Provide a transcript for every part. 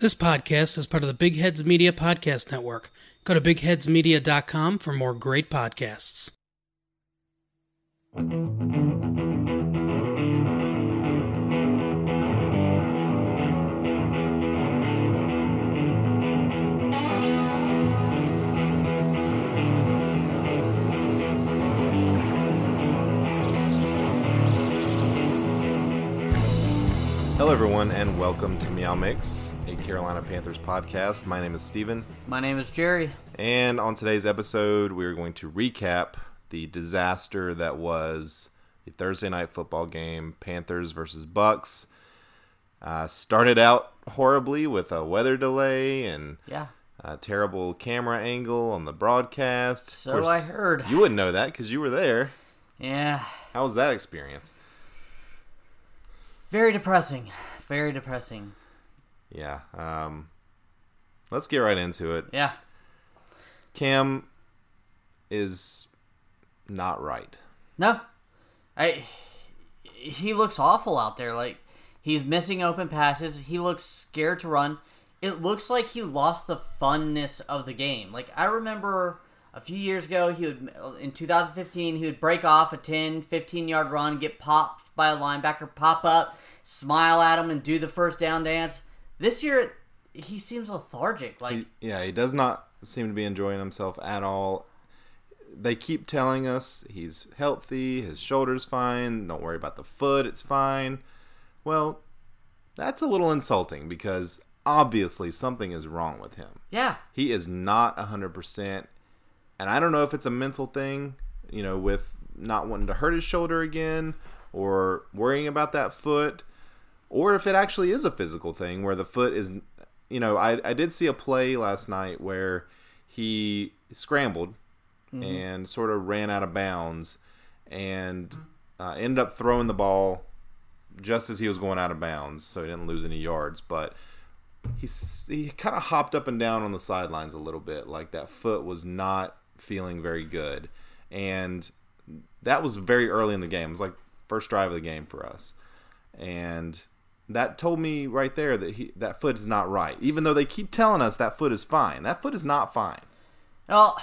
This podcast is part of the Big Heads Media Podcast Network. Go to bigheadsmedia.com for more great podcasts. Hello, everyone, and welcome to Meow Mix, Carolina Panthers podcast. My name is Steven, My name is Jerry. and on today's episode, we are going to recap the disaster that was the Thursday night football game, Panthers versus Bucks. Uh, started out horribly with a weather delay and Yeah. a terrible camera angle on the broadcast. So I heard. You wouldn't know that because you were there. Yeah. How was that experience? Very depressing. Very depressing. Yeah. Um, let's get right into it. Yeah. Cam is not right. No. I he looks awful out there. Like he's missing open passes. He looks scared to run. It looks like he lost the funness of the game. Like I remember a few years ago he would in 2015 he would break off a 10 15 yard run, get popped by a linebacker, pop up, smile at him and do the first down dance. This year he seems lethargic. Like Yeah, he does not seem to be enjoying himself at all. They keep telling us he's healthy, his shoulder's fine, don't worry about the foot, it's fine. Well, that's a little insulting because obviously something is wrong with him. yeah. He is not 100%. And I don't know if it's a mental thing, you know, with not wanting to hurt his shoulder again or worrying about that foot, or if it actually is a physical thing where the foot is, you know, I, I did see a play last night where he scrambled and sort of ran out of bounds and uh, ended up throwing the ball just as he was going out of bounds, so he didn't lose any yards. But he he kind of hopped up and down on the sidelines a little bit, like that foot was not feeling very good, and that was very early in the game. It was like first drive of the game for us, and that told me right there that he that foot is not right. Even though they keep telling us that foot is fine, that foot is not fine. Well,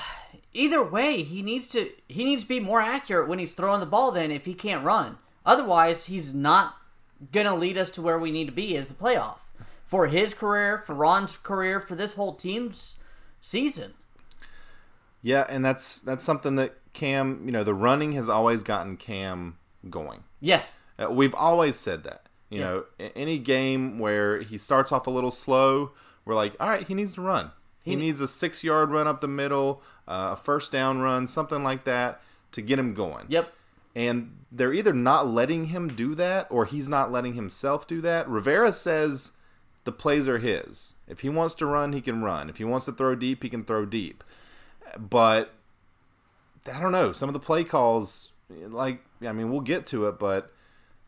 either way, he needs to he needs to be more accurate when he's throwing the ball. Then, if he can't run, otherwise, he's not gonna lead us to where we need to be as the playoff for his career, for Ron's career, for this whole team's season. Yeah, and that's that's something that Cam, you know, the running has always gotten Cam going. Yes, Uh, we've always said that. You Yeah. know, any game where he starts off a little slow, we're like, all right, he needs to run. He, He- needs a six yard run up the middle, uh, a first down run, something like that to get him going. yep, And they're either not letting him do that or he's not letting himself do that. Rivera says the plays are his. If he wants to run, he can run. If he wants to throw deep, he can throw deep. But I don't know. Some of the play calls, like I mean, we'll get to it, but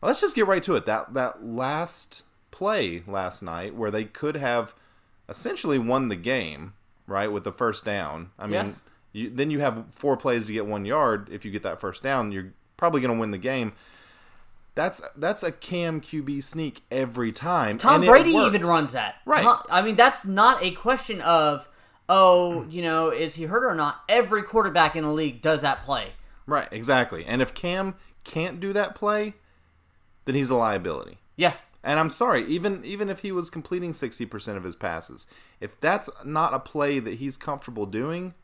let's just get right to it. That that last play last night where they could have essentially won the game, right, with the first down. I mean, Yeah. you, then you have four plays to get one yard. If you get that first down, you're probably going to win the game. That's that's a Cam QB sneak every time. Tom Brady even runs that. Right. Tom- I mean, that's not a question of oh, you know, is he hurt or not? Every quarterback in the league does that play. Right, exactly. And if Cam can't do that play, then he's a liability. Yeah, And I'm sorry, even even if he was completing 60% of his passes, if that's not a play that he's comfortable doing,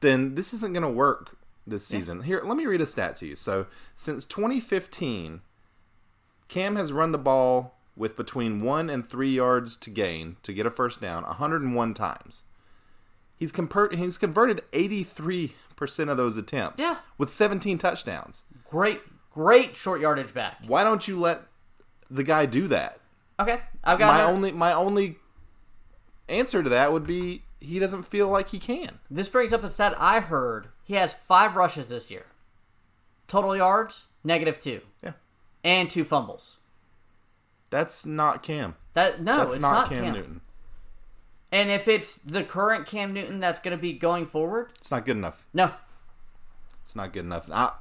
then this isn't going to work this season. Here, let me read a stat to you. So, since 2015, Cam has run the ball with between 1 and 3 yards to gain to get a first down 101 times. He's compar- he's converted 83% of those attempts Yeah. with 17 touchdowns. great, great short yardage back. Why don't you let the guy do that? Okay, I've got my only my only answer to that would be he doesn't feel like he can. This brings up a stat I heard. He has five rushes this year. Total yards, negative two. Yeah. And two fumbles. That's not Cam. That no, That's it's not, not, Cam, Cam. Newton. And if it's the current Cam Newton that's going to be going forward, It's not good enough. no. It's not good enough. I,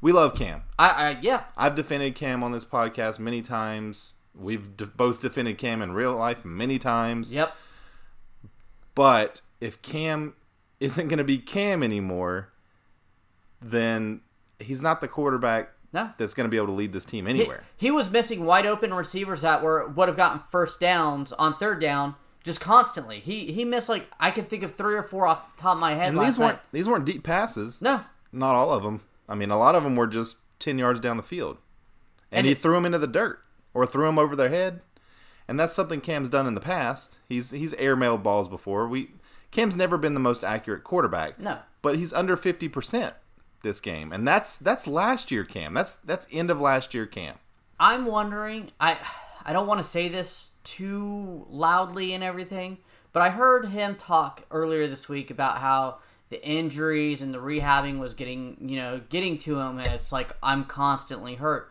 we love Cam. I, I yeah, I've defended Cam on this podcast many times. We've de- both defended Cam in real life many times. Yep. But if Cam isn't going to be Cam anymore, then he's not the quarterback No. that's going to be able to lead this team anywhere. he was missing wide open receivers that were would have gotten first downs on third down just constantly. He he missed like I can think of three or four off the top of my head and these weren't these weren't deep passes. No. Not all of them. I mean, a lot of them were just 10 yards down the field. And, And he it- threw them into the dirt or threw them over their head. And that's something Cam's done in the past. He's he's airmailed balls before. We Cam's never been the most accurate quarterback. No. But he's under 50% this game. And that's that's last year Cam. That's that's end of last year Cam. I'm wondering. I I don't want to say this too loudly and everything, but I heard him talk earlier this week about how the injuries and the rehabbing was getting you know getting to him, and it's like I'm constantly hurt.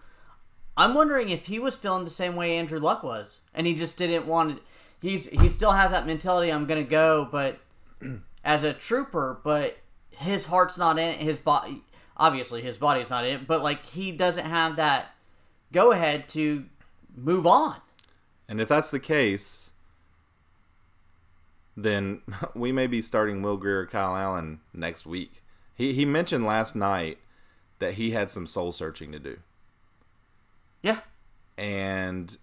I'm wondering if he was feeling the same way Andrew Luck was, and he just didn't want to. He's he still has that mentality. I'm gonna go, but as a trooper, but his heart's not in it. His body, obviously, his body's not in it. But like he doesn't have that go ahead to move on. And if that's the case, then we may be starting Will Grier or Kyle Allen next week. He he mentioned last night that he had some soul searching to do. Yeah, And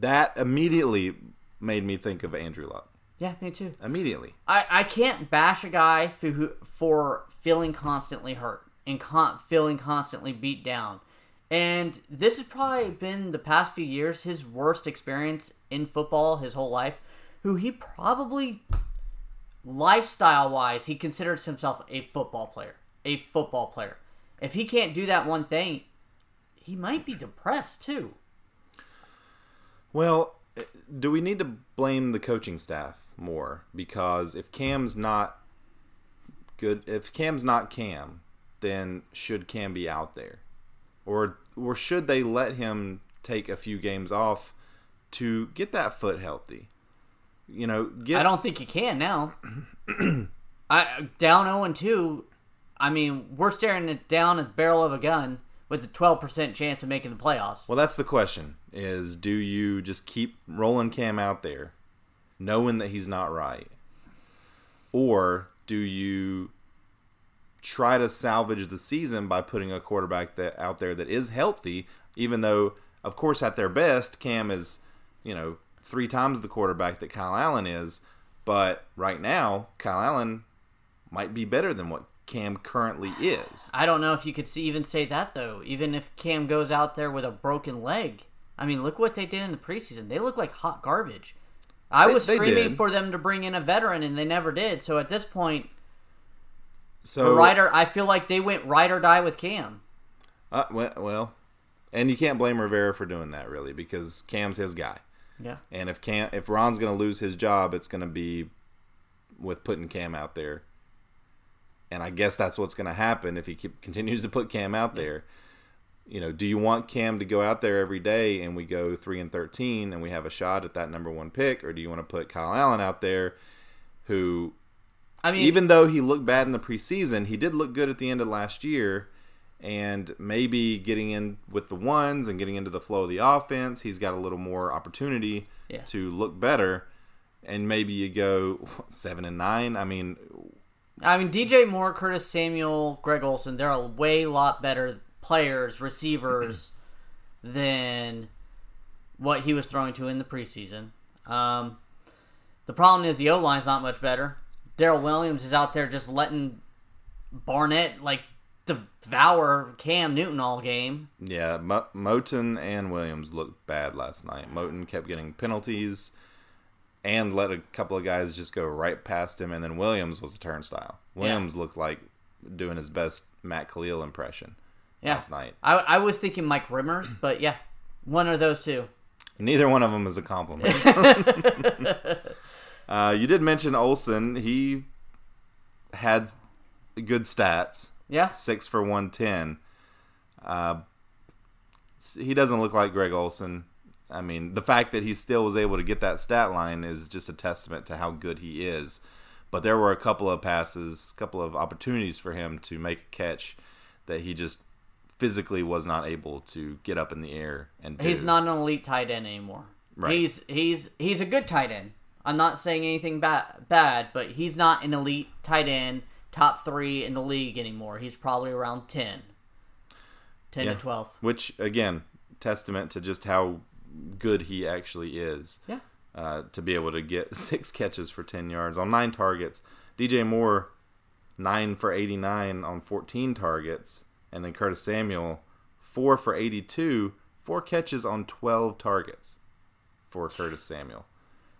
that immediately made me think of Andrew Luck. yeah, me too. Immediately. I, I can't bash a guy for, for feeling constantly hurt and con- feeling constantly beat down. And this has probably been the past few years his worst experience in football his whole life. Who he probably, lifestyle wise, he considers himself a football player. A football player. If he can't do that one thing, he might be depressed too. Well, eh, do we need to blame the coaching staff more? Because if Cam's not good, if Cam's not Cam, then should Cam be out there, or or should they let him take a few games off to get that foot healthy? You know, get I don't think you can now. I down 0 and 2. I mean, we're staring it down at the barrel of a gun with a 12% chance of making the playoffs. Well, that's the question: is do you just keep rolling Cam out there, knowing that he's not right, or do you try to salvage the season by putting a quarterback that out there that is healthy? Even though, of course, at their best, Cam is, you know, three times the quarterback that Kyle Allen is. But right now, Kyle Allen might be better than what Cam currently is. I don't know if you could see, even say that though. Even if Cam goes out there with a broken leg, I mean, look what they did in the preseason. They look like hot garbage. I They- was screaming for them to bring in a veteran, and they never did. So at this point, So rider, I feel like they went ride or die with Cam. Uh, well, and you can't blame Rivera for doing that really because Cam's his guy. Yeah. And if Cam, if Ron's going to lose his job, it's going to be with putting Cam out there. And I guess that's what's going to happen if he keep, continues to put Cam out there. You know, do you want Cam to go out there every day and we go three and thirteen and we have a shot at that number one pick, or do you want to put Kyle Allen out there, who I mean, even though he looked bad in the preseason, he did look good at the end of last year. And maybe getting in with the ones and getting into the flow of the offense, he's got a little more opportunity Yeah. to look better. And maybe you go seven and nine. I mean, I mean, DJ Moore, Curtis Samuel, Greg Olsen, they're a way lot better players, receivers, than what he was throwing to in the preseason. Um, the problem is the O line's not much better. Daryl Williams is out there just letting Barrett like devour Cam Newton all game. yeah, Mo- Moton and Williams looked bad last night. Moton kept getting penalties and let a couple of guys just go right past him. And then Williams was a turnstile. Williams looked like doing his best Matt Kalil impression Yeah, last night. I, I was thinking Mike Remmers, but yeah, one of those two. Neither one of them is a compliment. uh, you did mention Olsen. He had good stats. Yeah, Six for 110. Uh, he doesn't look like Greg Olsen. I mean, the fact that he still was able to get that stat line is just a testament to how good he is. But there were a couple of passes, a couple of opportunities for him to make a catch that he just physically was not able to get up in the air and do. He's not an elite tight end anymore. Right. He's he's he's a good tight end. I'm not saying anything bad bad, but he's not an elite tight end, top three in the league anymore. He's probably around 10. 10 Yeah. to 12. which again testament to just how good he actually is Yeah. uh, to be able to get six catches for 10 yards on nine targets dj moore 9 for 89 on 14 targets and then curtis samuel 4 for 82 four catches on 12 targets for curtis samuel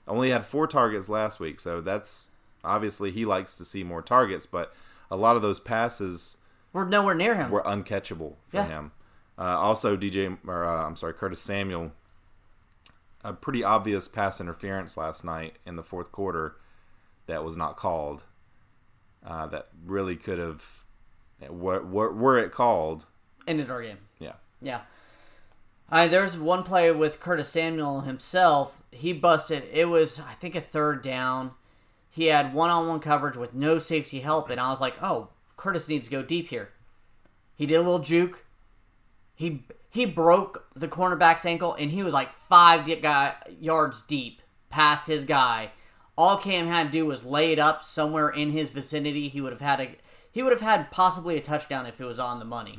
only had four targets last week so that's obviously he likes to see more targets but a lot of those passes We're nowhere near him. were uncatchable for Yeah. him. Uh, also, DJ, or uh, I'm sorry, Curtis Samuel, a pretty obvious pass interference last night in the fourth quarter that was not called. Uh, that really could have, were, were, were it called, Ended our game. yeah, Yeah. I there's one play with Curtis Samuel himself. He busted. It was I think a third down. He had one-on-one coverage with no safety help, and I was like, "Oh, Curtis needs to go deep here." He did a little juke. He he broke the cornerback's ankle, and he was like five di- guy, yards deep past his guy. All Cam had to do was lay it up somewhere in his vicinity. He would have had a he would have had possibly a touchdown if it was on the money.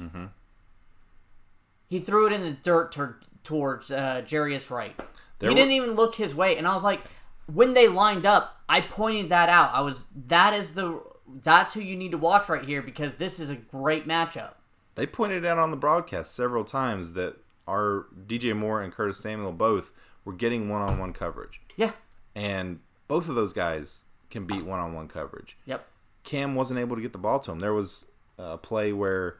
He threw it in the dirt tor- towards uh, Jarius Wright. There he were- didn't even look his way, and I was like, when they lined up, I pointed that out. I was that is the that's who you need to watch right here because this is a great matchup. They pointed out on the broadcast several times that our DJ Moore and Curtis Samuel both were getting one-on-one coverage, Yeah. and both of those guys can beat one-on-one coverage. Yep. Cam wasn't able to get the ball to him. There was a play where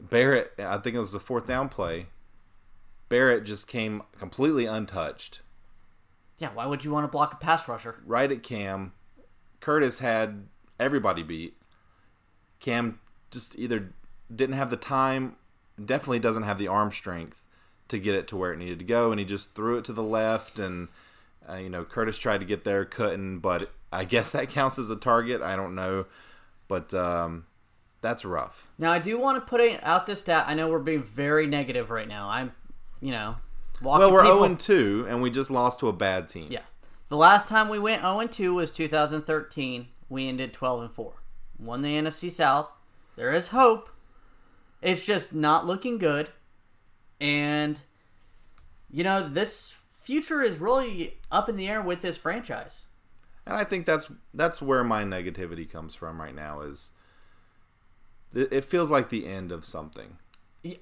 Barrett, I think it was the fourth down play, Barrett just came completely untouched Yeah. Why would you want to block a pass rusher? right at Cam. Curtis had everybody beat. Cam just either didn't have the time, definitely doesn't have the arm strength to get it to where it needed to go, and he just threw it to the left. And uh, you know, Curtis tried to get there, couldn't. But I guess that counts as a target. I don't know, but um, that's rough. Now I do want to put out this stat. I know we're being very negative right now. I'm, you know, walking Well, we're people- 0 2, and we just lost to a bad team. Yeah. The last time we went 0 2 was 2013. We ended 12 and 4. Won the NFC South. There is hope. It's just not looking good. And, you know, this future is really up in the air with this franchise. And I think that's that's where my negativity comes from right now. Is it feels like the end of something,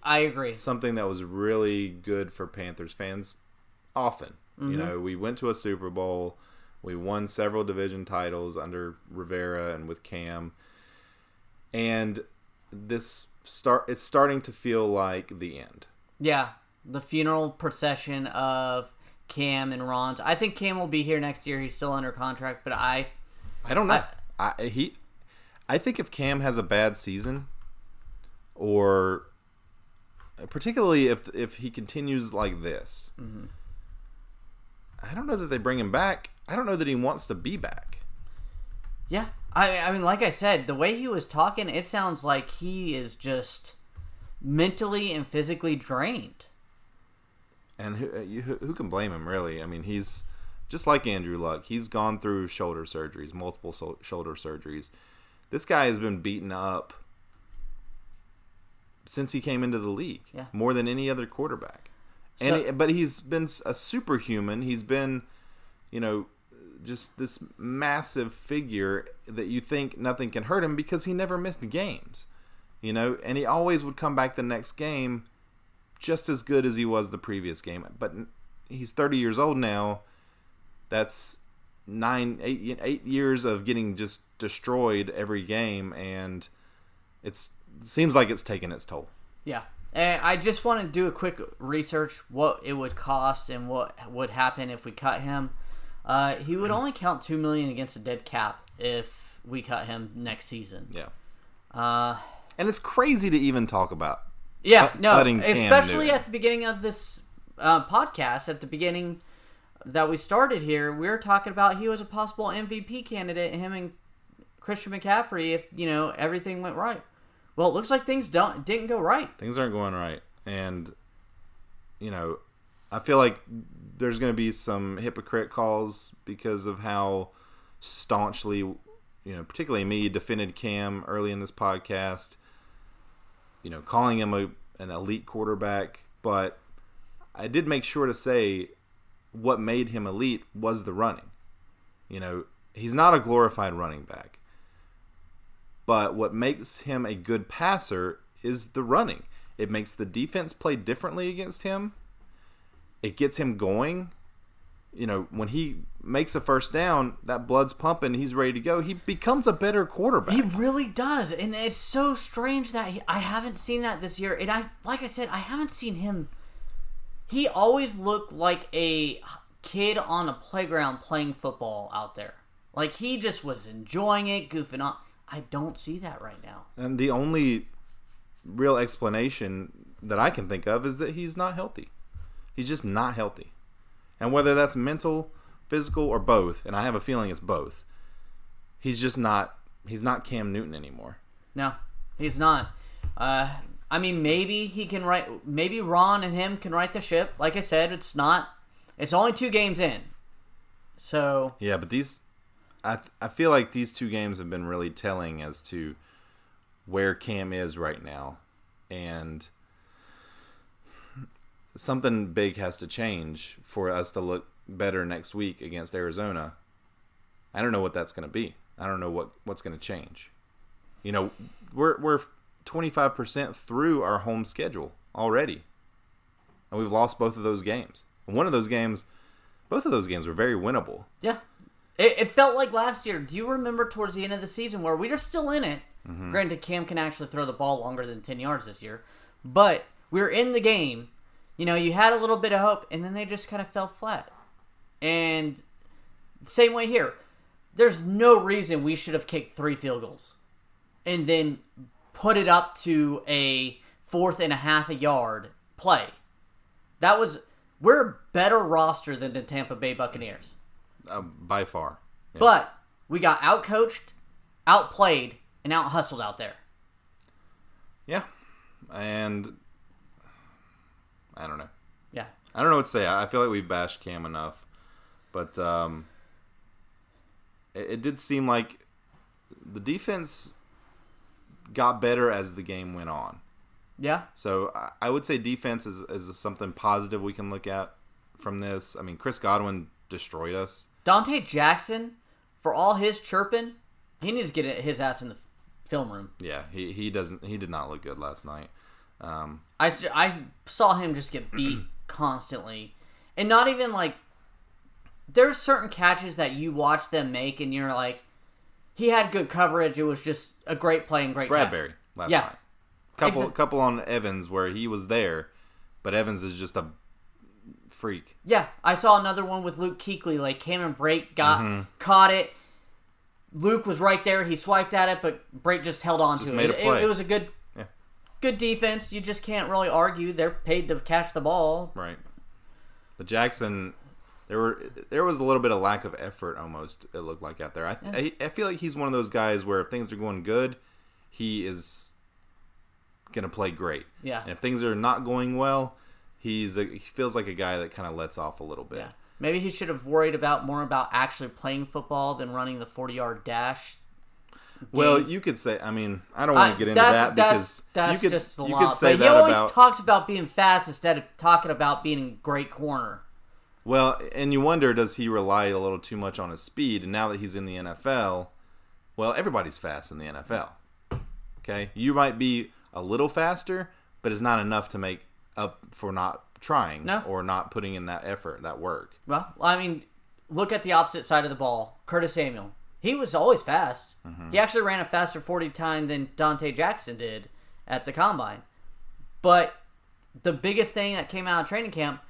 I agree. something that was really good for Panthers fans. Often, you mm-hmm. know, we went to a Super Bowl, we won several division titles under Rivera and with Cam, and this start it's starting to feel like the end. Yeah. The funeral procession of Cam and Ron's. I think Cam will be here next year. He's still under contract, but I I don't know. I, he, I think if Cam has a bad season, or particularly if if he continues like this, I don't know that they bring him back. I don't know that he wants to be back. Yeah, I I mean, like I said, the way he was talking, it sounds like he is just mentally and physically drained. And who uh, who, who can blame him really? I mean, he's just like Andrew Luck. He's gone through shoulder surgeries, multiple so- shoulder surgeries. This guy has been beaten up since he came into the league, Yeah. more than any other quarterback. And So- he- but he's been a superhuman. He's been, you know, just this massive figure that you think nothing can hurt him because he never missed games. You know, and he always would come back the next game just as good as he was the previous game. But he's 30 years old now. That's nine, eight, eight years of getting just destroyed every game, and it's seems like it's taken its toll. Yeah. And I just want to do a quick research what it would cost and what would happen if we cut him. Uh, he would only count two million against a dead cap if we cut him next season. Yeah, Uh, and it's crazy to even talk about. yeah, Cut- no, especially at the beginning of this uh, podcast, at the beginning that we started here, we were talking about he was a possible MVP candidate. Him and Christian McCaffrey, if you know everything went right. Well, it looks like things don't didn't go right. things aren't going right. And you know i feel like there's going to be some hypocrite calls because of how staunchly you know particularly me defended cam early in this podcast you know calling him a, an elite quarterback. But i did make sure to say what made him elite was the running. You know he's not a glorified running back but what makes him a good passer is the running. It makes the defense play differently against him. It gets him going. You know, when he makes a first down, that blood's pumping, he's ready to go. He becomes a better quarterback. He really does, and it's so strange that he, I haven't seen that this year. And I, like I said, I haven't seen him. He always looked like a kid on a playground playing football out there. Like he just was enjoying it, goofing off. I don't see that right now. and the only real explanation that I can think of is that he's not healthy. He's just not healthy. And whether that's mental, physical, or both, and I have a feeling it's both, he's just not he's not Cam Newton anymore. No, he's not. Uh, I mean, maybe he can write. Maybe Ron and him can write the ship. Like I said, it's not. It's only two games in, so Yeah, but these, I I feel like these two games have been really telling as to where Cam is right now, and something big has to change for us to look better next week against Arizona. I don't know what that's going to be. I don't know what what's going to change. You know, we're we're twenty five percent through our home schedule already, and we've lost both of those games. And one of those games, both of those games were very winnable. yeah. It, it felt like last year. Do you remember towards the end of the season where we were still in it? Mm-hmm. Granted, Cam can actually throw the ball longer than ten yards this year, but we were in the game. You know, you had a little bit of hope, and then they just kind of fell flat. And same way here. There's no reason we should have kicked three field goals and then put it up to a fourth and a half a yard play. That was we're a better roster than the Tampa Bay Buccaneers. Uh, by far. Yeah. But we got outcoached, outplayed, and out hustled out there. yeah, and I don't know. Yeah. I don't know what to say. I feel like we bashed Cam enough, but um, it, it did seem like the defense got better as the game went on. Yeah. So I- I would say defense is, is something positive we can look at from this. I mean, Chris Godwin destroyed us. Donte Jackson, for all his chirping, he needs to get his ass in the film room. Yeah, he, he doesn't he did not look good last night. Um, I, I saw him just get beat constantly. And not even like. There's certain catches that you watch them make, and you're like, he had good coverage. It was just a great play and great catch. Bradbury last Yeah. night. Couple Exa- couple on Evans where he was there, but Evans is just a freak. Yeah, I saw another one with Luke Kuechly. Like Cameron Brate got mm-hmm. caught it. Luke was right there. He swiped at it, but Brake just held on Just to it. It- play. It, was a good, Yeah. good defense. You just can't really argue. They're paid to catch the ball. Right. But Jackson, there were there was a little bit of lack of effort almost. It looked like out there. I I, I feel like he's one of those guys where if things are going good, he is gonna play great. Yeah. And if things are not going well, he's a, he feels like a guy that kind of lets off a little bit. Yeah, maybe he should have worried about more about actually playing football than running the forty-yard dash. Well, you could say. I mean, I don't want to get into that's, that because that's you could just a you could say but he always about talks about being fast instead of talking about being a great corner. Well, and you wonder does he rely a little too much on his speed? And now that he's in the NFL, well, everybody's fast in the NFL. Okay, you might be a little faster, but it's not enough to make up for not trying No. or not putting in that effort, that work. Well, I mean, look at the opposite side of the ball. Curtis Samuel. He was always fast. Mm-hmm. He actually ran a faster 40 time than Donte Jackson did at the combine. But the biggest thing that came out of training camp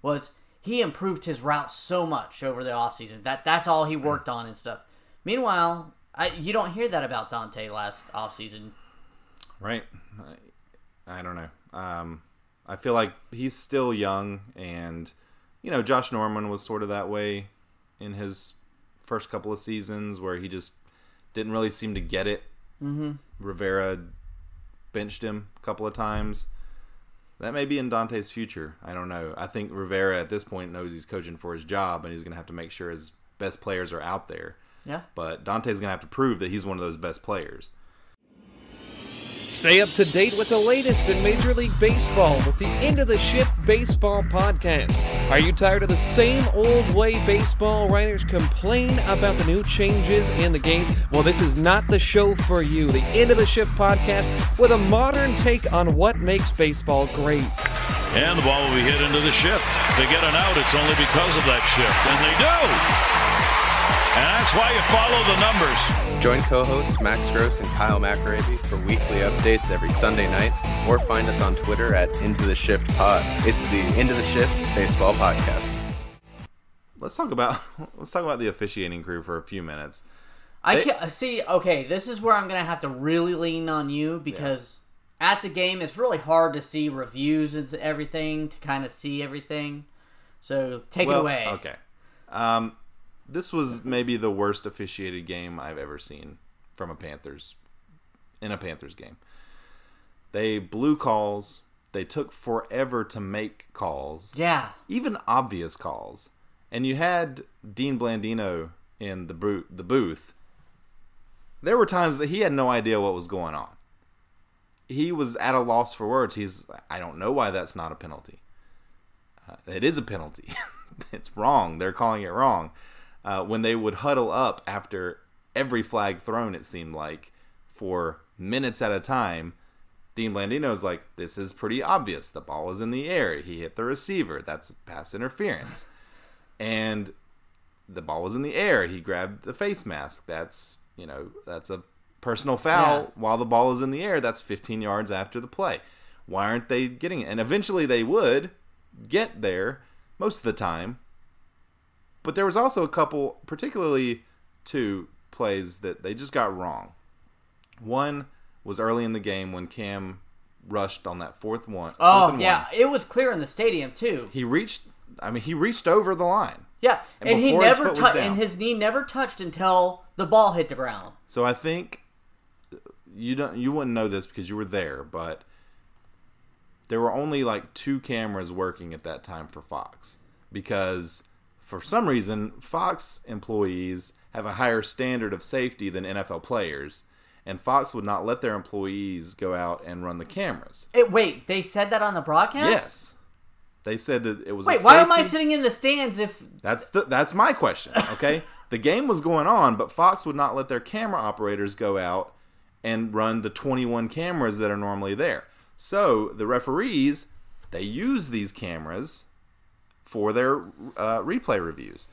was he improved his route so much over the offseason. That that's all he worked on and stuff. Meanwhile, I, you don't hear that about Donte last offseason. Right? I, I don't know. Um, I feel like he's still young, and you know, Josh Norman was sort of that way in his first couple of seasons, where he just didn't really seem to get it. Mm-hmm. Rivera benched him a couple of times. That may be in Donte's future. I don't know. I think Rivera at this point knows he's coaching for his job, and he's going to have to make sure his best players are out there. Yeah. But Donte's going to have to prove that he's one of those best players. Stay up to date with the latest in Major League Baseball with the End of the Shift Baseball podcast. Are you tired of the same old way baseball writers complain about the new changes in the game? Well, this is not the show for you. The End of the Shift podcast with a modern take on what makes baseball great. And the ball will be hit into the shift. They get an out, it's only because of that shift. And they do! And that's why you follow the numbers. Join co-hosts Max Gross and Kyle McAravey for weekly updates every Sunday night, or find us on Twitter at Into the Shift Pod. It's the Into the Shift Baseball Podcast. Let's talk about let's talk about the officiating crew for a few minutes. I They- can see. Okay, this is where I'm gonna have to really lean on you because at the game it's really hard to see reviews and everything to kind of see everything. So take it away. Okay. Um, this was maybe the worst officiated game I've ever seen from a Panthers in a Panthers game. They blew calls. They took forever to make calls, Yeah. even obvious calls. And you had Dean Blandino in the booth, the booth. There were times that he had no idea what was going on. He was at a loss for words. He's, I don't know why that's not a penalty. Uh, it is a penalty. it's wrong. They're calling it wrong. Uh, when they would huddle up after every flag thrown, it seemed like for minutes at a time, Dean Blandino Blandino's like, "This is pretty obvious. The ball is in the air. He hit the receiver. That's pass interference." and the ball was in the air. He grabbed the face mask. That's you know that's a personal foul Yeah. while the ball is in the air. That's 15 yards after the play. Why aren't they getting it? And eventually they would get there most of the time. But there was also a couple, particularly two plays that they just got wrong. One was early in the game when Cam rushed on that fourth one. Oh yeah, one. it was clear in the stadium too. He reached. I mean, he reached over the line. Yeah, And and, he his never touched, and his knee never touched until the ball hit the ground. So I think uh, you don't you wouldn't know this because you were there, but there were only like two cameras working at that time for Fox because for some reason Fox employees have a higher standard of safety than NFL players and Fox would not let their employees go out and run the cameras. It, wait, they said that on the broadcast. Yes. They said that it was a Wait, why am I sitting in the stands if That's the that's my question. Okay, the game was going on, but Fox would not let their camera operators go out and run the 21 cameras that are normally there. So the referees they use these cameras for their uh, replay reviews,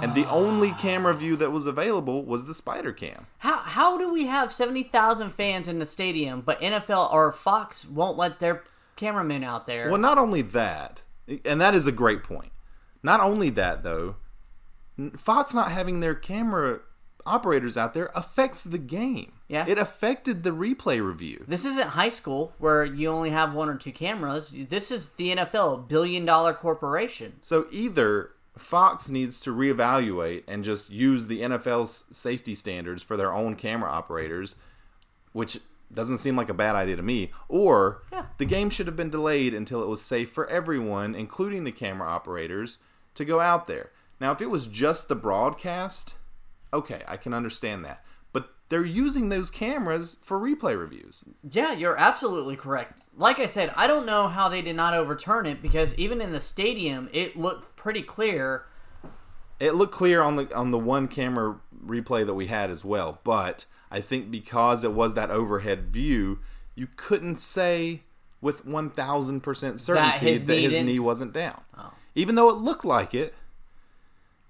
and the only camera view that was available was the Spider Cam. how how do we have seventy thousand fans in the stadium, but NFL or Fox won't let their cameramen out there? Well, not only that, and that is a great point. Not only that, though, Fox not having their camera operators out there affects the game. Yeah. It affected the replay review. This isn't high school where you only have one or two cameras. This is the NFL, a billion dollar corporation. So either Fox needs to reevaluate and just use the NFL's safety standards for their own camera operators, which doesn't seem like a bad idea to me, or Yeah. the game should have been delayed until it was safe for everyone, including the camera operators, to go out there. Now, if it was just the broadcast, okay, I can understand that. They're using those cameras for replay reviews. Yeah, you're absolutely correct. Like I said, I don't know how they did not overturn it because even in the stadium, it looked pretty clear. It looked clear on the on the one camera replay that we had as well, but I think because it was that overhead view, you couldn't say with one thousand percent certainty his that knee his knee wasn't down. Oh. Even though it looked like it,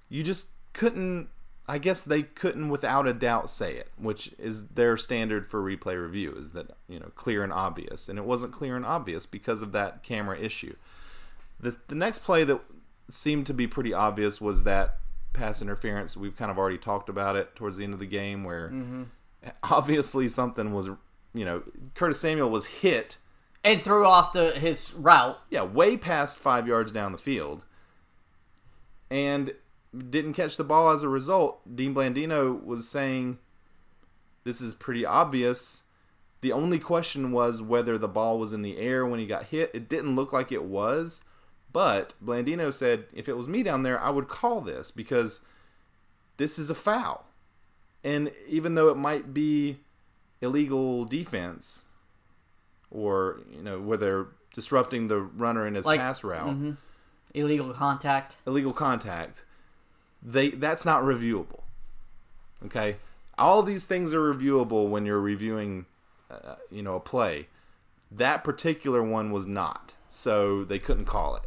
you just couldn't. I guess they couldn't, without a doubt, say it, which is their standard for replay review, is that you know clear and obvious, and it wasn't clear and obvious because of that camera issue. The the next play that seemed to be pretty obvious was that pass interference. We've kind of already talked about it towards the end of the game, where mm-hmm. obviously something was, you know, Curtis Samuel was hit, And threw off the his route. yeah, way past five yards down the field, and didn't catch the ball as a result. Dean Blandino was saying, "This is pretty obvious." The only question was whether the ball was in the air when he got hit. It didn't look like it was, but Blandino said if it was me down there, I would call this because this is a foul. And even though it might be illegal defense or, you know, where they're disrupting the runner in his Like- pass route, mm-hmm. Illegal contact. illegal contact, they that's not reviewable. Okay, all these things are reviewable when you're reviewing, uh, you know, a play. That particular one was not, so they couldn't call it.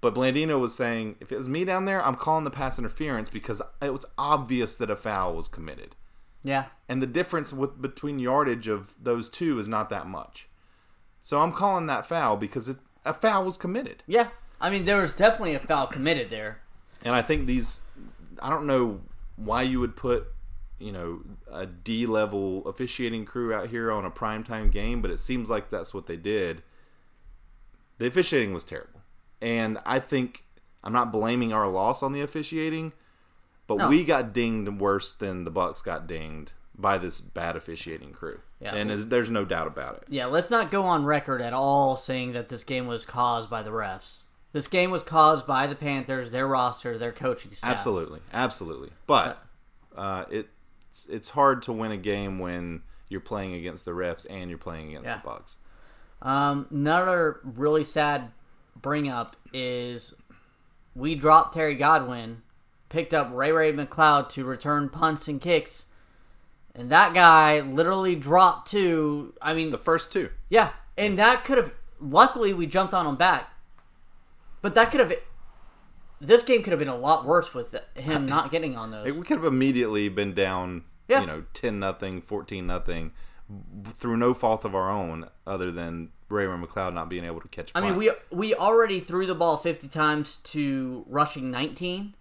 But Blandino was saying, if it was me down there, I'm calling the pass interference because it was obvious that a foul was committed, Yeah. and the difference with between yardage of those two is not that much. So I'm calling that foul because it, a foul was committed. Yeah. I mean, there was definitely a foul committed there. And I think these, I don't know why you would put, you know, a D level officiating crew out here on a primetime game, but it seems like that's what they did. The officiating was terrible. And I think, I'm not blaming our loss on the officiating, but No. we got dinged worse than the Bucks got dinged by this bad officiating crew. Yeah. And there's- there's no doubt about it. Yeah, let's not go on record at all saying that this game was caused by the refs. This game was caused by the Panthers, their roster, their coaching staff. Absolutely, absolutely. But uh, it's it's hard to win a game when you're playing against the refs and you're playing against Yeah. the Bucks. Um, another really sad bring up is we dropped Terry Godwin, picked up Ray Ray McCloud to return punts and kicks, and that guy literally dropped two. I mean, The first two, yeah, and that could have. Luckily, we jumped on him back, but that could have. This game could have been a lot worse with him not getting on those. we could have immediately been down, Yeah. you know, ten nothing, fourteen nothing, through no fault of our own, other than Raymond McCloud not being able to catch. I mean, we we already threw the ball 50 times to rushing 19,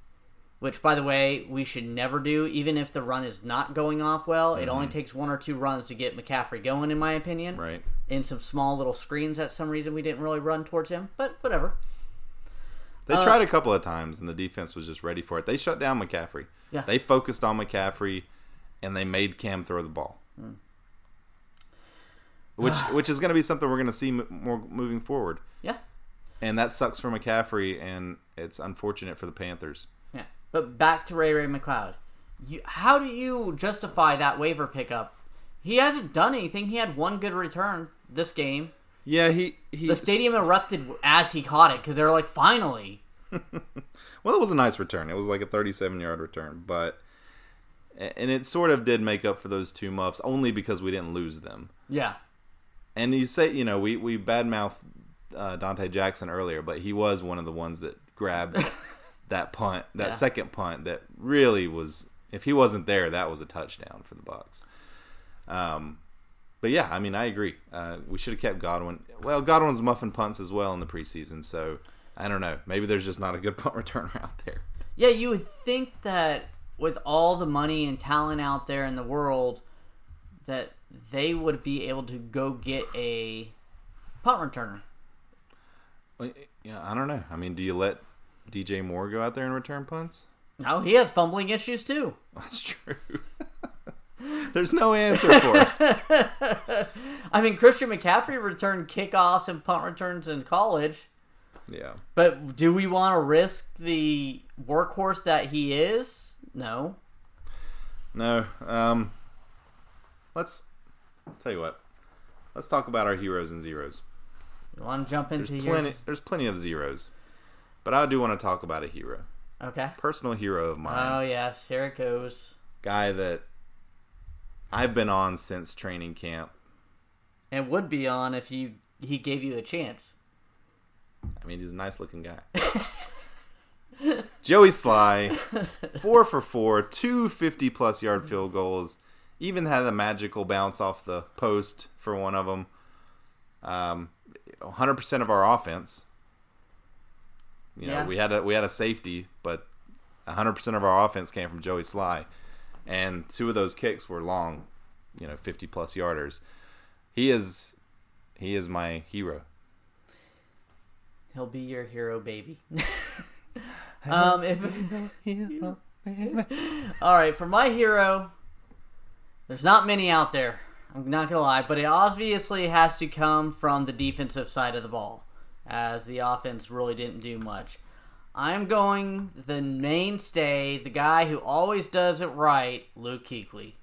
which, by the way, we should never do, even if the run is not going off well. It only mm-hmm. takes one or two runs to get McCaffrey going, in my opinion. right. In some small little screens, that some reason we didn't really run towards him, but whatever. They Uh, tried a couple of times, and the defense was just ready for it. They shut down McCaffrey. Yeah. They focused on McCaffrey, and they made Cam throw the ball. Hmm. Which, which is going to be something we're going to see m- more moving forward. Yeah, and that sucks for McCaffrey, and it's unfortunate for the Panthers. yeah. But back to Ray Ray McCloud. You, how do you justify that waiver pickup? He hasn't done anything. He had one good return this game. Yeah, he he. The stadium erupted as he caught it because they were like, finally. Well, it was a nice return. It was like a 37 yard return, but and it sort of did make up for those two muffs only because we didn't lose them. Yeah. And you say, you know, we we badmouth uh, Donte Jackson earlier, but he was one of the ones that grabbed that punt, that Yeah. second punt that really was. If he wasn't there, that was a touchdown for the Bucks. Um, but yeah, I mean, I agree. Uh, we should have kept Godwin. Well, Godwin's muffin punts as well in the preseason, so I don't know. Maybe there's just not a good punt returner out there. Yeah, you would think that with all the money and talent out there in the world, that they would be able to go get a punt returner. Yeah, I don't know. I mean, do you let DJ Moore go out there and return punts? No, he has fumbling issues too. That's true. There's no answer for us. I mean, Christian McCaffrey returned kickoffs and punt returns in college, Yeah. but do we want to risk the workhorse that he is? No. No. Um. Let's tell you what. Let's talk about our heroes and zeros. You want to jump There's into plenty. yours? There's plenty of zeros, but I do want to talk about a hero, Okay. personal hero of mine, Oh yes, here it goes. guy that I've been on since training camp. And would be on if you he gave you a chance. I mean, he's a nice looking guy. Joey Slye, four for four, two 50 plus yard field goals. Even had a magical bounce off the post for one of them. Um, 100% of our offense. You know, Yeah. we had a we had a safety, but 100% of our offense came from Joey Slye, and two of those kicks were long, you know, 50 plus yarders. He is he is my hero. He'll be your hero, baby. um, if all right, for my hero, there's not many out there. I'm not gonna lie, but it obviously has to come from the defensive side of the ball, as the offense really didn't do much. I'm going the mainstay, the guy who always does it right, Luke Kuechly.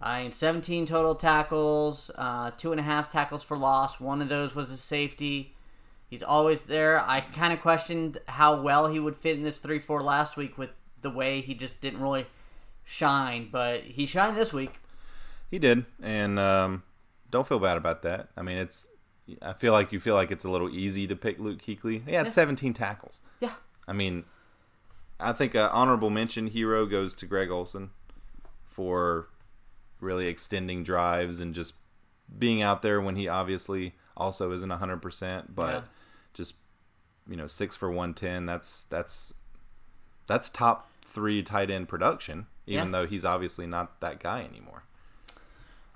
I mean, 17 total tackles, uh, two and a half tackles for loss. One of those was a safety. He's always there. I kind of questioned how well he would fit in this 3 4 last week with the way he just didn't really shine, but he shined this week. He did, and um, don't feel bad about that. I mean, it's. I feel like you feel like it's a little easy to pick Luke Kuechly. He had 17 tackles. Yeah. I mean, I think an honorable mention hero goes to Greg Olsen for really extending drives and just being out there when he obviously also isn't 100%, but Yeah. just you know, 6 for 110, that's that's that's top 3 tight end production even Yeah. though he's obviously not that guy anymore.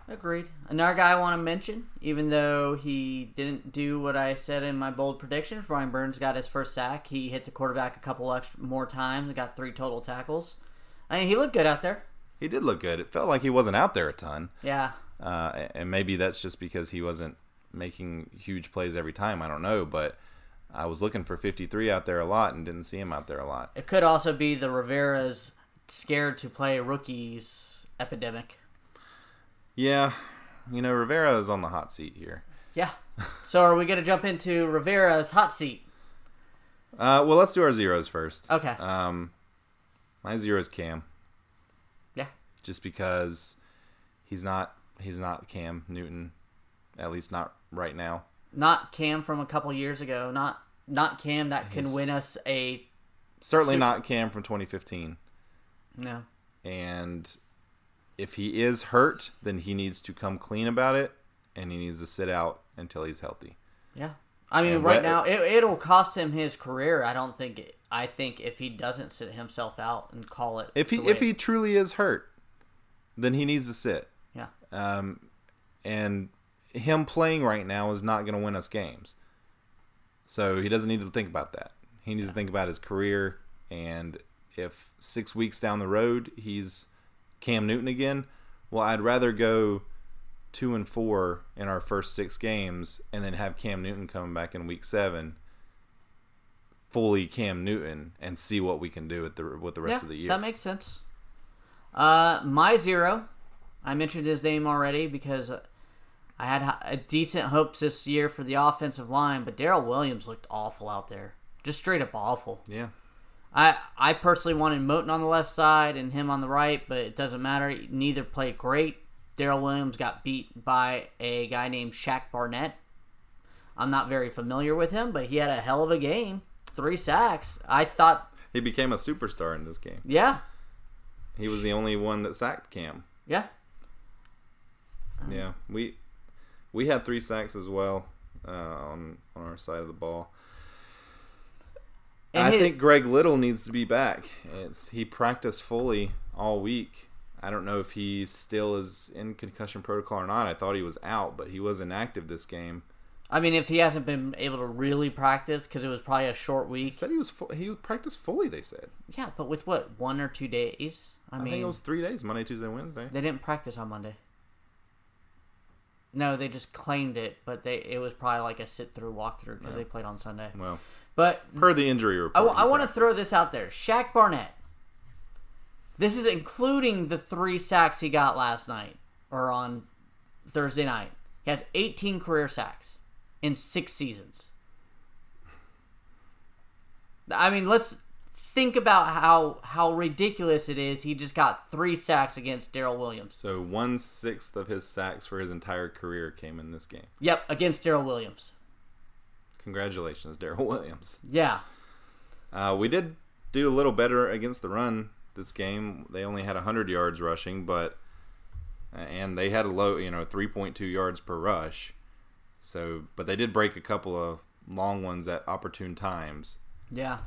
Agreed. Another guy I want to mention, even though he didn't do what I said in my bold predictions, Brian Burns got his first sack. He hit the quarterback a couple extra more times, got three total tackles. I mean, he looked good out there. He did look good. It felt like he wasn't out there a ton. Yeah. Uh, and maybe that's just because he wasn't making huge plays every time. I don't know, but I was looking for 53 out there a lot and didn't see him out there a lot. It could also be the Rivera's scared to play rookies epidemic. Yeah, you know Rivera is on the hot seat here. Yeah. so are we going to jump into Rivera's hot seat? Uh, well, let's do our zeros first. Okay. Um, my zero is Cam, yeah. just because he's not he's not Cam Newton, at least not right now. Not Cam from a couple years ago. Not not Cam that can win us a Certainly So- not Cam from 2015. no. And if he is hurt, then he needs to come clean about it, and he needs to sit out until he's healthy. Yeah. I mean, And right what- now it, it'll cost him his career. I don't think. It, I think if he doesn't sit himself out and call it, If he if he truly is hurt, then he needs to sit. yeah, Um, and him playing right now is not going to win us games. So he doesn't need to think about that. He needs to think about his career. And if six weeks down the road he's Cam Newton again, well, I'd rather go two and four in our first six games and then have Cam Newton coming back in week seven, fully Cam Newton, and see what we can do with the with the rest yeah, of the year. that makes sense. Uh, my zero, I mentioned his name already because I had a decent hopes this year for the offensive line, but Daryl Williams looked awful out there, just straight up awful. yeah. I I personally wanted Moton on the left side and him on the right, but it doesn't matter. Neither played great. Daryl Williams got beat by a guy named Shaq Barrett. I'm not very familiar with him, but he had a hell of a game. Three sacks. I thought, He became a superstar in this game. yeah, He was the only one that sacked Cam. yeah, Yeah, we we had three sacks as well uh, on on our side of the ball. And I his- think Greg Little needs to be back. It's he practiced fully all week. I don't know if he still is in concussion protocol or not. I thought he was out, but he was inactive this game. I mean, if he hasn't been able to really practice because it was probably a short week, said he was fu- he practiced fully. They said. yeah, but with what one or two days? I, I, mean, think it was three days: Monday, Tuesday, Wednesday. They didn't practice on Monday. No, they just claimed it, but they it was probably like a sit through walkthrough because they played on Sunday. Well, But per the injury I, report, he want to throw this out there: Shaq Barrett. This is including the three sacks he got last night or on Thursday night. He has 18 career sacks in six seasons. I mean, let's think about how how ridiculous it is. He just got three sacks against Daryl Williams. So one sixth of his sacks for his entire career came in this game. Yep, against Daryl Williams. Congratulations, Daryl Williams. Yeah. Uh, we did do a little better against the run this game. They only had 100 yards rushing, but and they had a low, you know, 3.2 yards per rush. So, but they did break a couple of long ones at opportune times. Yeah.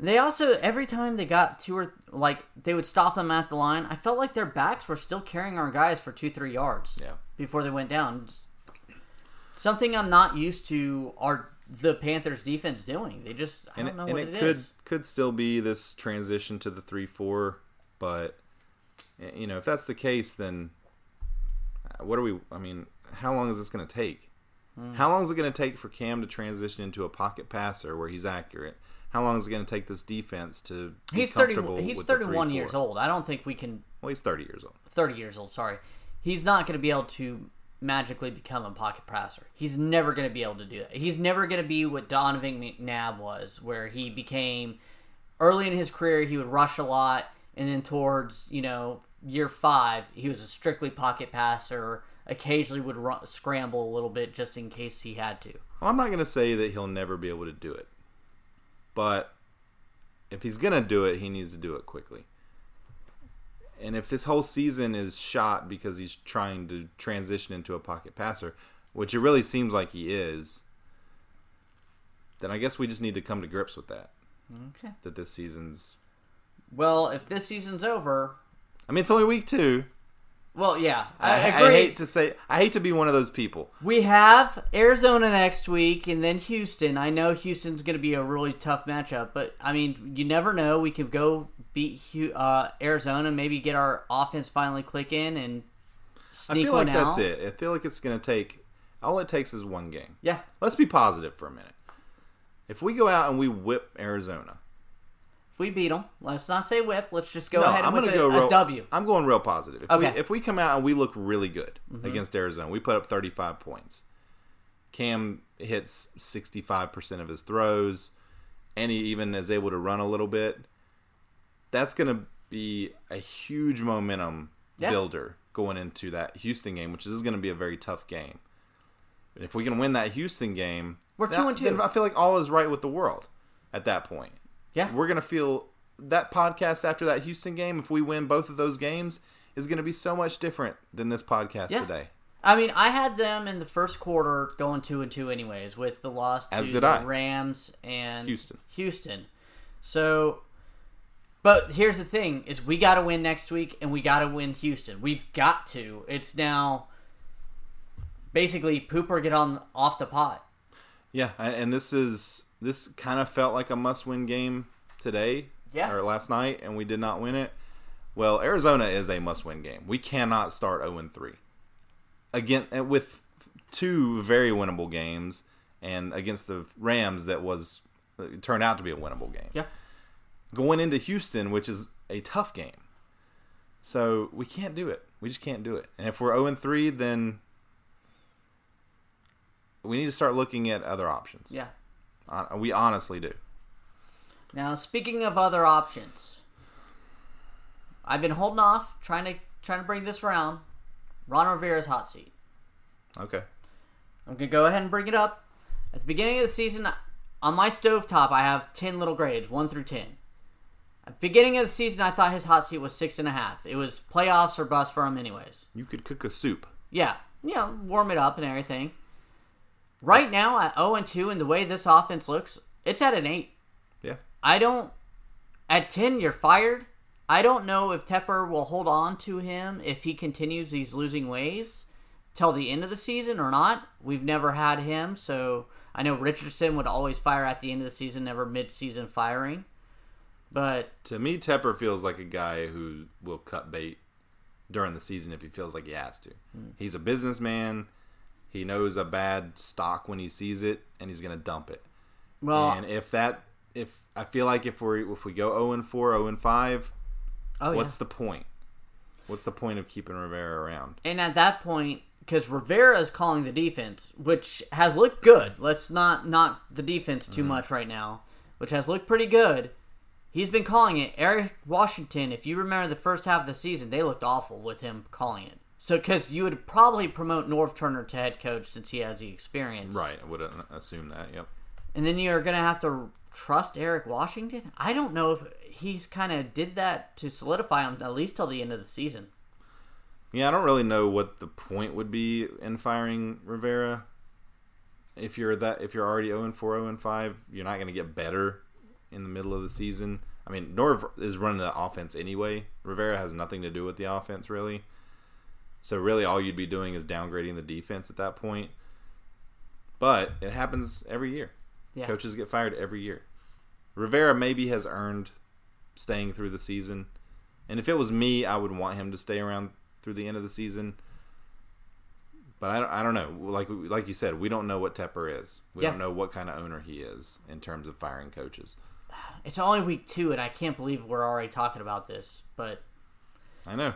They also every time they got two or like they would stop them at the line. I felt like their backs were still carrying our guys for two three yards. Yeah. Before they went down. Something I'm not used to are the Panthers defense doing. They just I And don't it, know and it it could is. could still be this transition to the 3-4, but you know, if that's the case then what are we? I mean, how long is this going to take? Hmm. How long is it going to take for Cam to transition into a pocket passer where he's accurate? How long is it going to take this defense to be He's thirty. He's with the thirty-one 3-4? years old. I don't think we can. Well, he's 30 years old. Thirty years old. Sorry, he's not going to be able to magically become a pocket passer. He's never going to be able to do that. He's never going to be what Donovan McNabb was, where he became early in his career he would rush a lot, and then towards you know year five he was a strictly pocket passer. Occasionally would run, scramble a little bit just in case he had to. Well, I'm not going to say that he'll never be able to do it, but if he's going to do it, he needs to do it quickly. And if this whole season is shot because he's trying to transition into a pocket passer, which it really seems like he is, then I guess we just need to come to grips with that. Okay. That this season's. Well, if this season's over, I mean, it's only week two. Well, yeah, I, I, I hate to say, I hate to be one of those people. We have Arizona next week and then Houston. I know Houston's going to be a really tough matchup, but I mean, you never know. We could go beat uh, Arizona, maybe get our offense finally click in and I feel like out. that's it. I feel like it's going to take. All it takes is one game. Yeah. Let's be positive for a minute. If we go out and we whip Arizona, If we beat them, let's not say whip. Let's just go no, ahead I'm gonna a, go real, a W. I'm going real positive. If Okay. Mm-hmm. we if we come out and we look really good against Arizona, we put up 35 points. Cam hits 65% of his throws, and he even is able to run a little bit. That's going to be a huge momentum Yeah. builder going into that Houston game, which is going to be a very tough game. And if we can win that Houston game, We're that- two and two. I feel like all is right with the world at that point Yeah. we're gonna feel that podcast after that Houston game. If we win both of those games, is gonna be so much different than this podcast Yeah. today. I mean, I had them in the first quarter going two and two, anyways, with the loss to As did the I. Rams and Houston. Houston. So, but here's the thing: is we got to win next week, and we got to win Houston. We've got to. It's now basically poop or get on off the pot. Yeah, and this is this kind of felt like a must-win game today, Yeah. or last night, and we did not win it. Well, Arizona is a must-win game. We cannot start zero and three again uh, with two very winnable games, and against the Rams that was uh, turned out to be a winnable game. Yeah. going into Houston, which is a tough game. So we can't do it. We just can't do it. And if we're 0 and 3, then we need to start looking at other options. Yeah. We honestly do. Now, speaking of other options, I've been holding off trying to trying to bring this around. Ron Rivera's hot seat. Okay. I'm gonna go ahead and bring it up. At the beginning of the season, on my stovetop, I have ten little grades, one through ten. At the beginning of the season, I thought his hot seat was six and a half. It was playoffs or bust for him, anyways. You could cook a soup. Yeah, yeah, warm it up and everything. Right now, at 0 and 2, and the way this offense looks, it's at an 8. Yeah. I don't. At 10, you're fired. I don't know if Tepper will hold on to him if he continues these losing ways till the end of the season or not. We've never had him, so I know Richardson would always fire at the end of the season, never mid-season firing. But To me, Tepper feels like a guy who will cut bait during the season if he feels like he has to. Hmm. He's a businessman. He knows a bad stock when he sees it, and he's going to dump it. well, and if that, if I feel like if we if we go 0 and 4, 0 and 5, oh yeah. what's the point? What's the point of keeping Rivera around? And at that point, because Rivera is calling the defense, which has looked good. Let's not knock the defense too mm-hmm. much right now, which has looked pretty good. He's been calling it. Eric Washington, if you remember the first half of the season, they looked awful with him calling it. So, because you would probably promote Norv Turner to head coach since he has the experience. Right, I would assume that. Yep. And then you're going to have to trust Eric Washington. I don't know if he's kind of did that to solidify him at least till the end of the season. Yeah, I don't really know what the point would be in firing Rivera. If you're that, if you're already 0 and 4, 0 5, you're not going to get better in the middle of the season. I mean, Norv is running the offense anyway. Rivera has nothing to do with the offense really. So really, all you'd be doing is downgrading the defense at that point. But it happens every year. Yeah. Coaches get fired every year. Rivera maybe has earned staying through the season. And if it was me, I would want him to stay around through the end of the season. but I, don't- I don't know. Like like you said, we don't know what Tepper is. We Yeah. don't know what kind of owner he is in terms of firing coaches. It's only week two, and I can't believe we're already talking about this. But I know.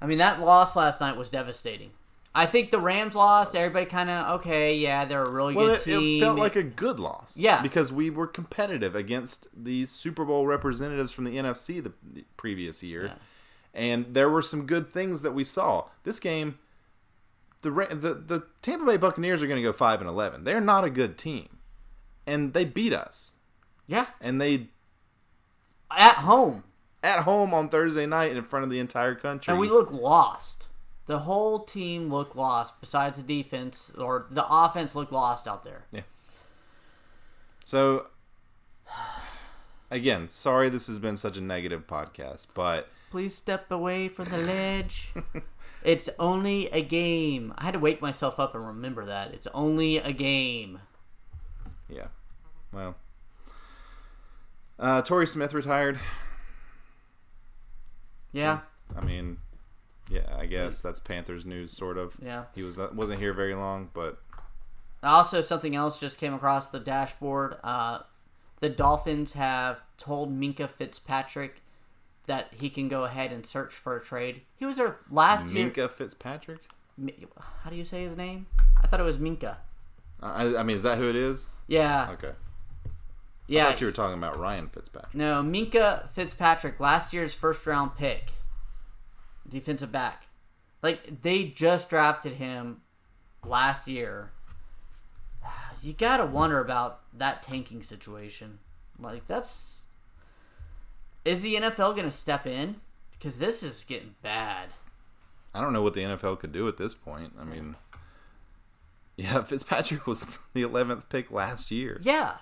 I mean, that loss last night was devastating. I think the Rams lost. Everybody kind of okay, yeah, they're a really Well, good it, team. it felt like a good loss. Yeah. because we were competitive against the Super Bowl representatives from the NFC the, the previous year, Yeah. and there were some good things that we saw. This game, the the the Tampa Bay Buccaneers are going to go five and eleven. They're not a good team, and they beat us, yeah, and they at home, at home on Thursday night in front of the entire country. and we look lost. The whole team looked lost. Besides the defense or the offense, looked lost out there. Yeah. So, again, sorry this has been such a negative podcast, but Please step away from the ledge. it's only a game. I had to wake myself up and remember that. It's only a game. yeah, well, uh, Torrey Smith retired. Yeah. I mean, yeah, I guess that's Panthers news, sort of. Yeah. he was uh, wasn't here very long, but Also, something else just came across the dashboard. Uh, the Dolphins have told Minkah Fitzpatrick that he can go ahead and search for a trade. He was there last year. Minkah Fitzpatrick. How do you say his name? I thought it was Minkah. I, I mean, is that who it is? Yeah. Okay, I Yeah. thought you were talking about Ryan Fitzpatrick. No, Minkah Fitzpatrick, last year's first round pick, defensive back. Like they just drafted him last year. You gotta wonder about that tanking situation. Like that's is the NFL gonna step in? Because this is getting bad. I don't know what the NFL could do at this point. I mean, yeah, Fitzpatrick was the 11th pick last year. Yeah.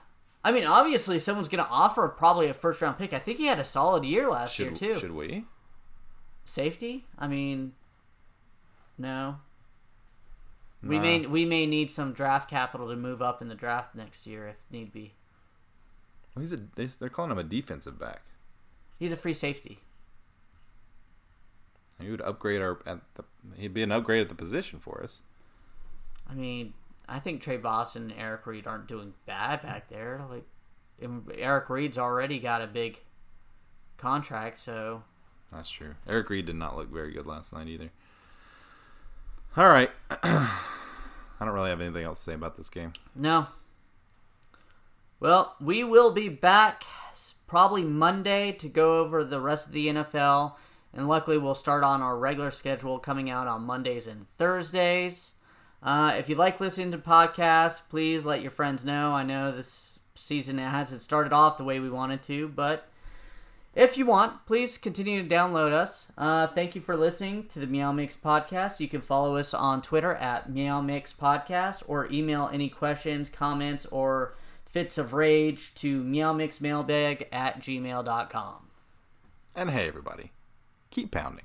I mean, obviously, someone's going to offer probably a first round pick. I think he had a solid year last Should, year, too. should we? Safety? I mean, no. We may we may need some draft capital to move up in the draft next year if need be. Well, he's a. They, they're calling him a defensive back. He's a free safety. He would upgrade our. At the, he'd be an upgrade at the position for us. I mean, I think Trey Boston and Eric Reid aren't doing bad back there. Like, Eric Reid's already got a big contract, so That's true. Eric Reid did not look very good last night either. All right. I don't really have anything else to say about this game. No. Well, we will be back probably Monday to go over the rest of the NFL. And luckily, we'll start on our regular schedule coming out on Mondays and Thursdays. Uh, if you like listening to podcasts, please let your friends know. I know this season hasn't started off the way we wanted to, but if you want, please continue to download us. Uh, thank you for listening to the Meow Mix podcast. You can follow us on Twitter at Meow Mix Podcast or email any questions, comments, or fits of rage to meowmixmailbag at gmail.com. And hey, everybody, keep pounding.